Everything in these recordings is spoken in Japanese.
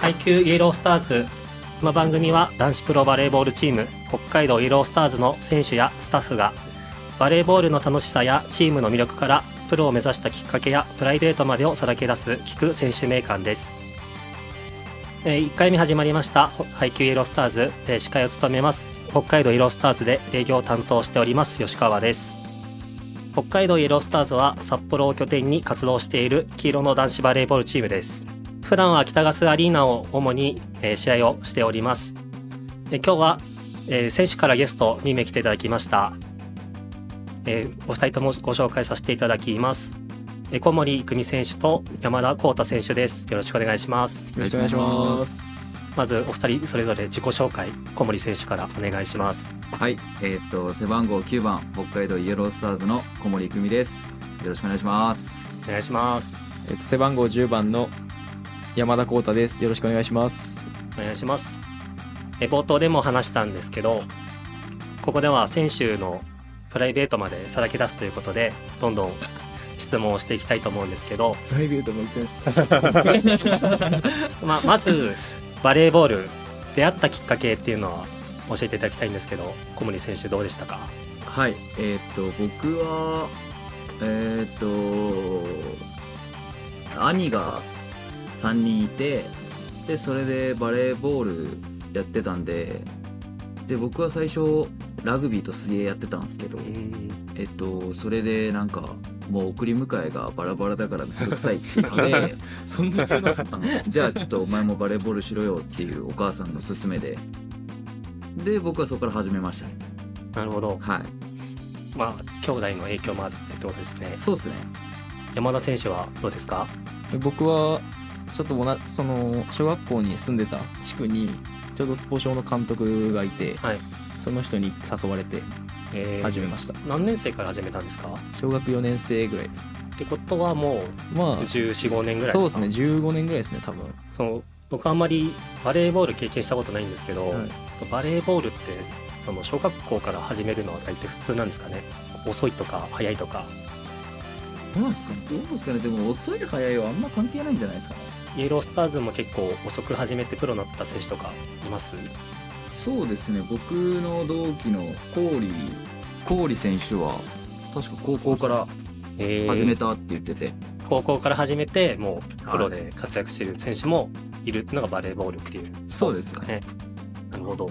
配球イエロースターズこの番組は男子プロバレーボールチーム北海道イエロースターズの選手やスタッフがバレーボールの楽しさやチームの魅力からプロを目指したきっかけやプライベートまでをさらけ出す聞く選手名鑑です、えー1回目始まりました配球イエロースターズ、えー司会を務めます北海道イエロースターズで営業を担当しております吉川です。北海道イエロースターズは札幌を拠点に活動している黄色の男子バレーボールチームです。普段は北ガスアリーナを主に、えー試合をしております。で今日は、えー選手からゲスト2名来ていただきました、えーお二人ともご紹介させていただきます。えー小森久美選手と山田幸太選手です。よろしくお願いします。よろしくお願いします。まずお二人それぞれ自己紹介小森選手からお願いします。はい、えーっと背番号9番北海道イエロースターズの小森久美です。よろしくお願いします。お願いします。えっと、背番号10番の山田幸太です。よろしくお願いします。お願いします。え冒頭でも話したんですけど、ここでは選手のプライベートまでさらけ出すということで、どんどん質問をしていきたいと思うんですけど、プライベートも行くんです。まあ、まずバレーボール出会ったきっかけっていうのは教えていただきたいんですけど、小森選手どうでしたか？はい、えーっと僕はえーっと兄が3人いてでそれでバレーボールやってたんでで僕は最初ラグビーと水泳やってたんですけど、うんえっとそれでなんかもう送り迎えがバラバラだからめんどくさいって言ってそんなの？じゃあちょっとお前もバレーボールしろよっていうお母さんの勧めでで僕はそこから始めましたねなるほど。はいまあ兄弟の影響もあってってことですね。そうですね山田選手はどうですか？僕は、ちょっともな、その、小学校に住んでた地区に、ちょうどスポ少の監督がいて、はい。その人に誘われてえー始めました。何年生から始めたんですか？小学4年生ぐらいです。ってことはもまう14、5年ぐらいあ、そうですね、15年ぐらいですね、多分。その僕あんまりバレーボール経験したことないんですけど、はいバレーボールってその小学校から始めるのは大体普通なんですかね？遅いとか早いとかどうなんですかね？どうですかね？でも遅い早いはあんま関係ないんじゃないですかねイエロースターズも結構遅く始めてプロになった選手とかいます？そうですね僕の同期の郡郡選手は確か高校からえー。始めたって言ってて、高校から始めてもうプロで活躍してる選手もいるっていうのがバレーボールっていう。そうですか。ね。なるほど。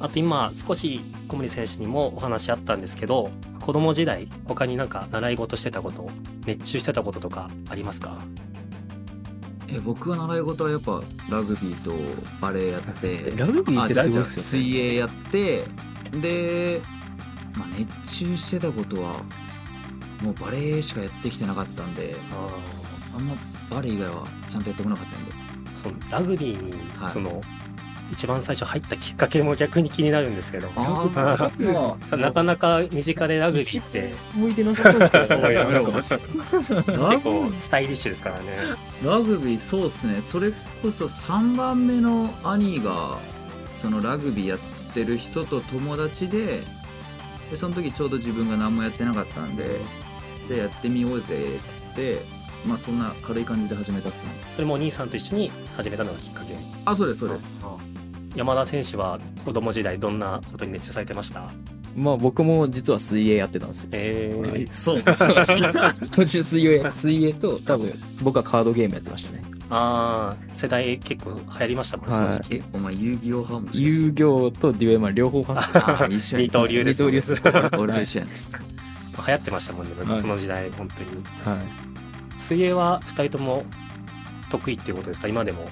あと今少し小森選手にもお話あったんですけど子供時代他になんか習い事してたこと熱中してたこととかありますか？え僕は習い事はやっぱラグビーとバレエやって ラグビーってあすごいっすよね。水泳やってで、まあ、熱中してたことはもうバレエしかやってきてなかったんであんまバレエ以外はちゃんとやってこなかったんで。そのラグビーに、はい。その一番最初入ったきっかけも逆に気になるんですけど。なかなか身近でラグビーって。向いてなさそうですけど、スタイリッシュですからねラグビーそうっすね。それこそ3番目の兄がそのラグビーやってる人と友達ででその時ちょうど自分が何もやってなかったんでじゃあやってみようぜっつってまあそんな軽い感じで始めたっすね。それもお兄さんと一緒に始めたのがきっかけ。あそうですそうです。山田選手は子供時代どんなことに熱中されてました？まあ僕も実は水泳やってたんですよ。えー、そう。そうです途中水泳、水泳と多分僕はカードゲームやってましたね。ああ世代結構流行りましたもんね、はい。えお前遊戯王派も遊戯王とデュエマ両方発生。あ一緒や。二刀流です。二刀流です。俺も一緒やね。流行ってましたもんね、はい。その時代本当に。はい。水泳は2人とも得意っていうことですか？今でも。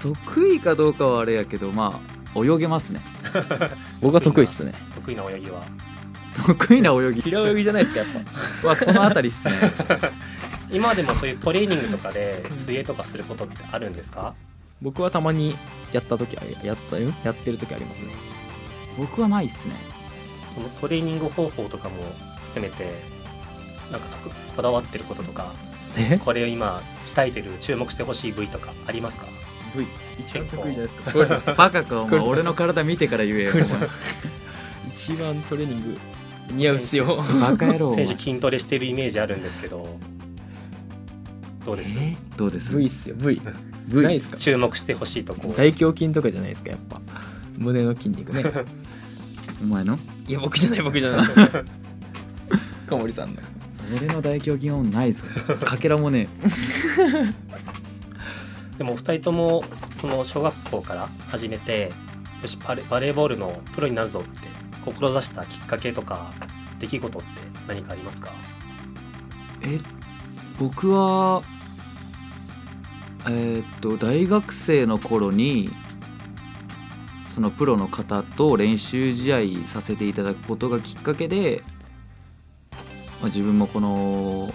得意かどうかはあれやけどまあ泳げますね。僕は得意っすね。得意な泳ぎは？得意な泳ぎ？平泳ぎじゃないですか、やっぱ。まあそのあたりっすね。今でもそういうトレーニングとかで水泳とかすることってあるんですか？僕はたまにやった時あやったよ。やってる時ありますね。僕はないっすね。そのトレーニング方法とかも含めてなんかこだわってることとかえ？これを今鍛えてる注目してほしい部位とかありますか ?V 一番得意じゃないですか。バカかお前。俺の体見てから言えよ一番トレーニング似合うっすよ。バカ野郎。選手筋トレしてるイメージあるんですけどどうです、え？どうです？V っすよ。V V ないですか？注目してほしいとこ。大胸筋とかじゃないですか？やっぱ。胸の筋肉ね。お前の？いや僕じゃない僕じゃない。小森さんの。俺の大胸筋はないぞ。かけらもね でもお二人ともその小学校から始めてよしバレバレーボールのプロになるぞって志したきっかけとか出来事って何かありますか？え僕はえーっと大学生の頃にそのプロの方と練習試合させていただくことがきっかけで、まあ、自分もこの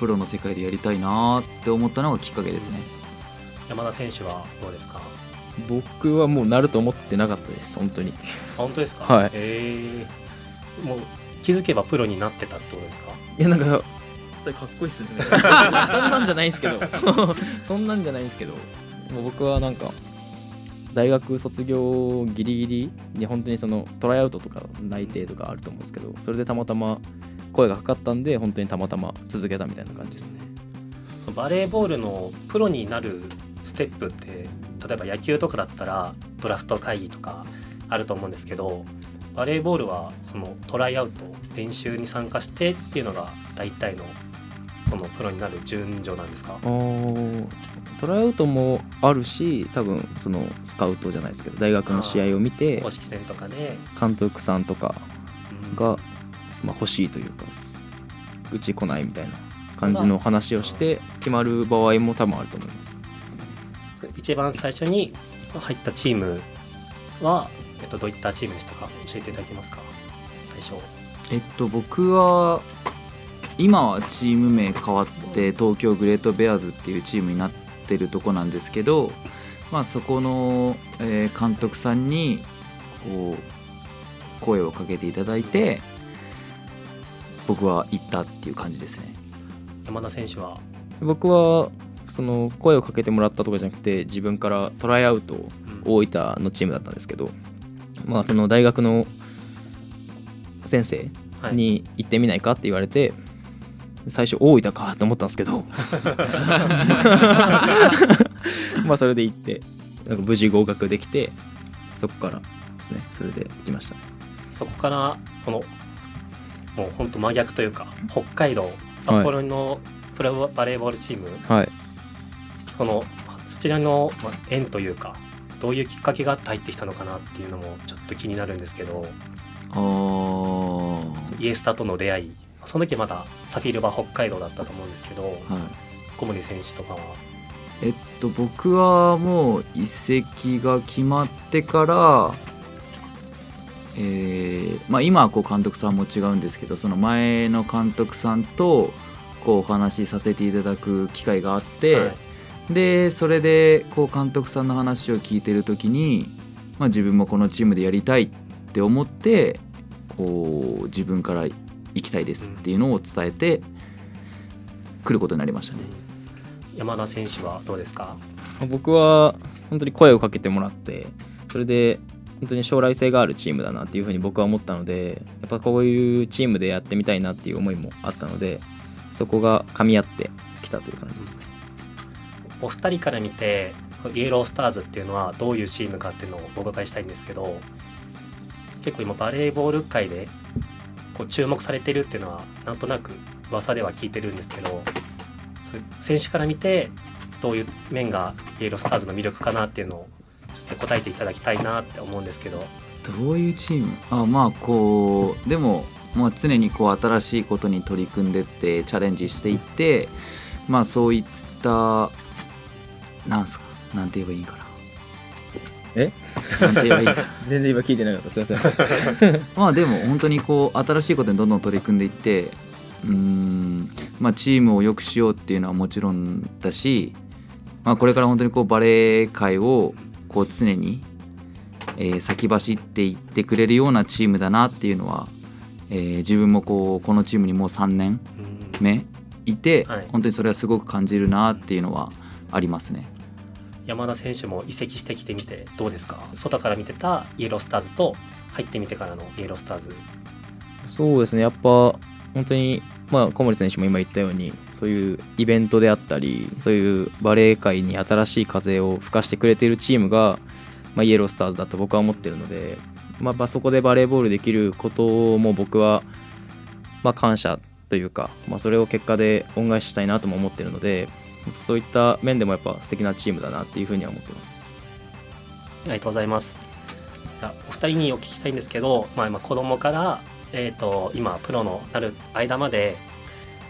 プロの世界でやりたいなって思ったのがきっかけですね。山田選手はどうですか？僕はもうなると思ってなかったです本当に。あ本当ですか？はい。えー。もう気づけばプロになってたってことですか？いやなんかそれかっこいいっすね。そんなんじゃないんですけど。そんなんじゃないんですけど。もう僕はなんか大学卒業ギリギリに本当にそのトライアウトとか内定とかあると思うんですけどそれでたまたま声がかかったんで本当にたまたま続けたみたいな感じですね。バレーボールのプロになるステップって例えば野球とかだったらドラフト会議とかあると思うんですけどバレーボールはそのトライアウト練習に参加してっていうのが大体のそのプロになる順序なんですか？トライアウトもあるし多分そのスカウトじゃないですけど大学の試合を見て公式戦とかで、監督さんとかうん。が、まあ、欲しいというかうち来ないみたいな感じの話をして決まる場合も多分あると思います一番最初に入ったチームは、えっと、どういったチームでしたか？教えていただけますか？最初。えっと僕は今はチーム名変わって東京グレートベアーズっていうチームになってるとこなんですけど、まあ、そこの、えー監督さんにこう声をかけていただいて僕は行ったっていう感じですね。山田選手は、僕はその声をかけてもらったとかじゃなくて自分からトライアウト大分のチームだったんですけどまあその大学の先生はいに行ってみないかって言われて最初大分かと思ったんですけど まあそれで行ってなんか無事合格できてそこからですねそれで行きました。そこからこのもう本当真逆というか北海道札幌のプロバレーボールチーム、はいそのそちらのまあ縁というかどういうきっかけがあって入ってきたのかなっていうのもちょっと気になるんですけどイエスタとの出会いその時まだサフィールバー北海道だったと思うんですけどはい。小森選手とかは？えっと僕はもう移籍が決まってから、えーまあ、今はこう監督さんも違うんですけどその前の監督さんとこうお話しさせていただく機会があって、はいでそれでこう監督さんの話を聞いてる時に、まあ、自分もこのチームでやりたいって思ってこう自分から行きたいですっていうのを伝えて来ることになりましたね。山田選手はどうですか？まあ僕は本当に声をかけてもらってそれで本当に将来性があるチームだなっていうふうに僕は思ったのでやっぱこういうチームでやってみたいなっていう思いもあったのでそこが噛み合ってきたという感じですねお二人から見てイエロースターズっていうのはどういうチームかっていうのをお伺いしたいんですけど結構今バレーボール界でこう注目されてるっていうのはなんとなく噂では聞いてるんですけど選手から見てどういう面がイエロースターズの魅力かなっていうのをちょっと答えていただきたいなって思うんですけど。どういうチーム？あまあこうでも、まあ、常にこう新しいことに取り組んでってチャレンジしていってまあそういったなんすか？なんて言えばいいんかな？え？なんて言えばいいか全然今聞いてなかった。すいません。まあでも本当にこう新しいことにどんどん取り組んでいってうーんまあチームを良くしようっていうのはもちろんだし、まあ、これから本当にこうバレー界をこう常に、えー先走っていってくれるようなチームだなっていうのは、えー自分もこうこのチームにもう3年うん目いて、はい。本当にそれはすごく感じるなっていうのはありますね。山田選手も移籍してきてみてどうですか？外から見てたイエロースターズと入ってみてからのイエロースターズ。そうですね。やっぱ本当にまあ小森選手も今言ったようにそういうイベントであったりそういうバレー界に新しい風を吹かしてくれているチームが、まあ、イエロースターズだと僕は思ってるので、まあ、まあそこでバレーボールできることも僕は、まあ、感謝というか、まあ、それを結果で恩返ししたいなとも思ってるのでそういった面でもやっぱ素敵なチームだなっていうふうには思ってます。ありがとうございます。お二人にお聞きしたいんですけど、まあ、今子供から、えー、と今プロのなる間まで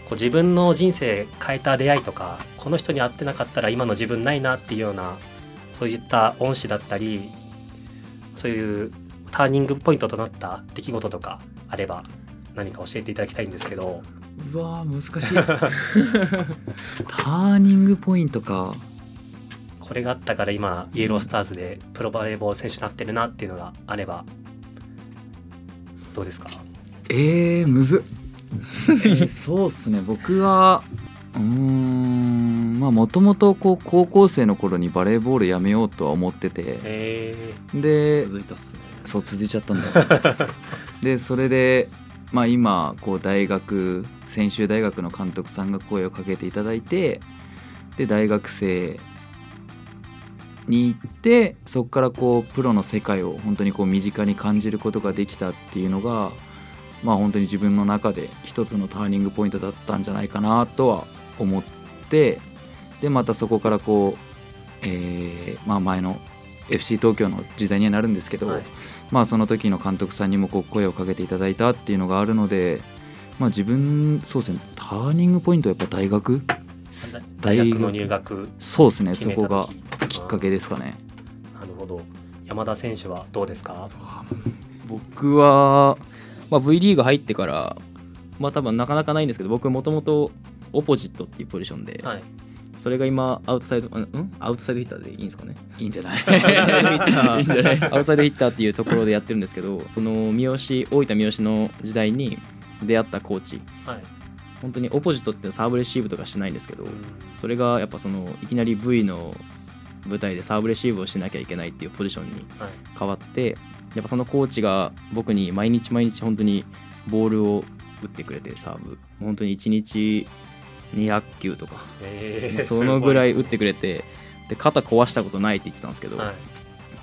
こう自分の人生変えた出会いとかこの人に会ってなかったら今の自分ないなっていうようなそういった恩師だったりそういうターニングポイントとなった出来事とかあれば何か教えていただきたいんですけどうわー難しい。ターニングポイントか。これがあったから今イエロースターズでプロバレーボール選手になってるなっていうのがあればどうですか？えー、むずっ、えーそうっすね。僕はうーんまあもともとこう高校生の頃にバレーボールやめようとは思ってて。えで続いたっすね。そう続いちゃったんだよでそれでまあ今こう大学専修大学の監督さんが声をかけていただいてで大学生に行ってそこからこうプロの世界を本当にこう身近に感じることができたっていうのがまあ本当に自分の中で一つのターニングポイントだったんじゃないかなとは思ってでまたそこからこう、えーまあ、前の FC 東京の時代にはなるんですけど、はい。まあその時の監督さんにもこう声をかけていただいたっていうのがあるので、まあ、自分そうですねターニングポイントはやっぱ大学大学の入学。そうですねそこが時きっかけですかねなるほど。山田選手はどうですか？僕は、まあ、V リーグ入ってからまあ多分なかなかないんですけど僕もともとオポジットっていうポジションで、はい。それが今アウトサイドんん？アウトサイドヒッターでいいんですかね？いいんじゃない？アウトサイドヒッター っていうところでやってるんですけどその三好大分三好の時代に出会ったコーチ。はい。本当にオポジットってサーブレシーブとかしないんですけどうん。それがやっぱそのいきなり V の舞台でサーブレシーブをしなきゃいけないっていうポジションにはい。変わってやっぱそのコーチが僕に毎日毎日本当にボールを打ってくれてサーブ。本当に1日200球とか。えー。そのぐらい打ってくれてで肩壊したことないって言ってたんですけど、はい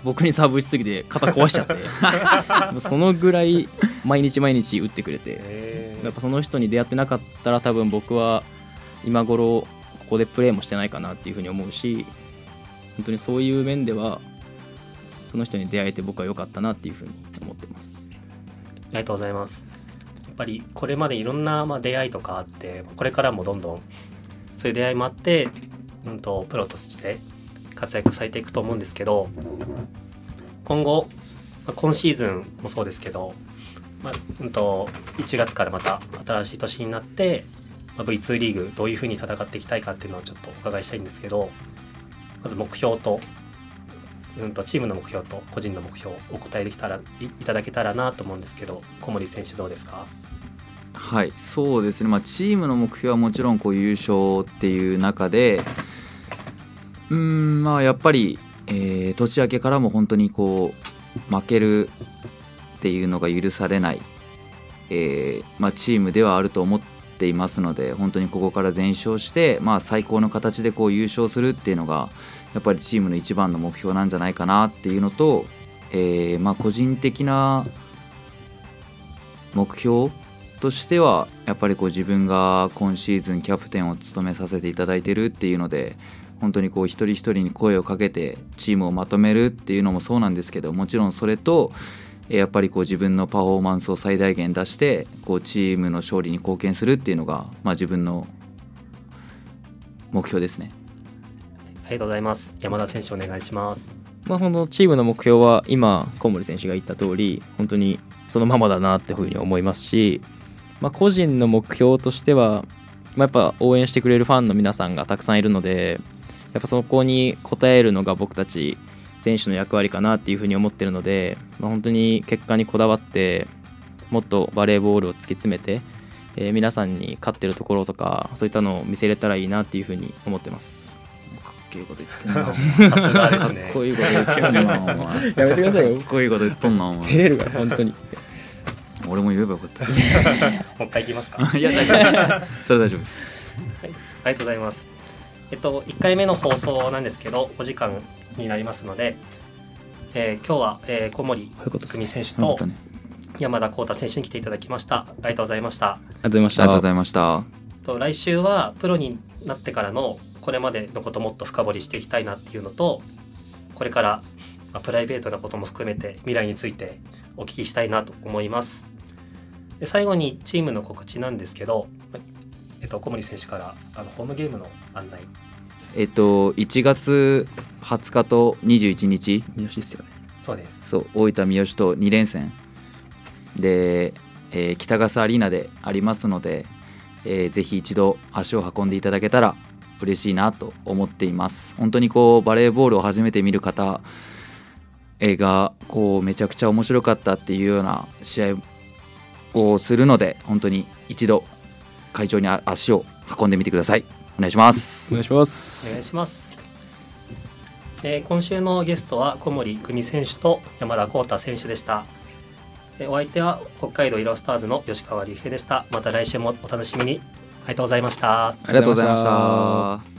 僕にサーブ打ちすぎて肩壊しちゃって もうそのぐらい毎日毎日打ってくれてえーやっぱその人に出会ってなかったら多分僕は今頃ここでプレーもしてないかなっていうふうに思うし本当にそういう面ではその人に出会えて僕は良かったなっていうふうに思ってます。ありがとうございます。やっぱりこれまでいろんなまあ出会いとかあってこれからもどんどんそういう出会いもあって、うん、とプロとして活躍されていくと思うんですけど今後、まあ、今シーズンもそうですけど、まあうん、と1月からまた新しい年になって、まあ、V2 リーグどういうふうに戦っていきたいかっていうのをちょっとお伺いしたいんですけどまず目標と,、うん、とチームの目標と個人の目標お答えできたらいいただけたらなと思うんですけど小森選手どうですか？はいそうですね。まあチームの目標はもちろんこう優勝っていう中でうんまあやっぱり、えー年明けからも本当にこう負けるっていうのが許されない、えーまあ、チームではあると思っていますので本当にここから全勝して、まあ、最高の形でこう優勝するっていうのがやっぱりチームの一番の目標なんじゃないかなっていうのと、えーまあ、個人的な目標としてはやっぱりこう自分が今シーズンキャプテンを務めさせていただいてるっていうので本当にこう一人一人に声をかけてチームをまとめるっていうのもそうなんですけどもちろんそれとえーやっぱりこう自分のパフォーマンスを最大限出してこうチームの勝利に貢献するっていうのが、まあ、自分の目標ですね。ありがとうございます山田選手お願いしますまあ、このチームの目標は今小森選手が言った通り本当にそのままだなっていうふうに思いますし、まあ、個人の目標としては、まあ、やっぱ応援してくれるファンの皆さんがたくさんいるのでやっぱそこに応えるのが僕たち選手の役割かなっていうふうに思ってるので、まあ、本当に結果にこだわってもっとバレーボールを突き詰めて、えー皆さんに勝ってるところとかそういったのを見せれたらいいなっていうふうに思ってます。かっけえこと言ってんな。さすがですね。こういうこと言ってんなお前。やめてくださいよ。かっこいいこと言っとんなお前。れるから本当に。俺も言えばよかった。もう一回いきますか。いや大丈夫です。それ大丈夫です。ありがとうございます。えっと1回目の放送なんですけどお時間になりますので、えー今日は、えー小森久美選手と山田幸太選手に来ていただきました。ありがとうございました。ありがとうございました。ありがとうございました。と来週はプロになってからのこれまでのこともっと深掘りしていきたいなっていうのとこれから、まあプライベートなことも含めて未来についてお聞きしたいなと思います。で最後にチームの告知なんですけど、まえっと、小森選手からあのホームゲームの案内。えっと1月20日と21日。三好っすよね。そうです。そう大分三好と2連戦。で、えー北笠アリーナでありますので、えーぜひ一度足を運んでいただけたら嬉しいなと思っています。本当にこうバレーボールを初めて見る方えーがこうめちゃくちゃ面白かったっていうような試合をするので本当に一度会場にあ足を運んでみてください。お願いします。お願いしまお願いす。します、えー今週のゲストは小森久美選手と山田幸太選手でした。えーお相手は北海道イロスターズの吉川隆平でした。また来週もお楽しみに。ありがとうございました。ありがとうございました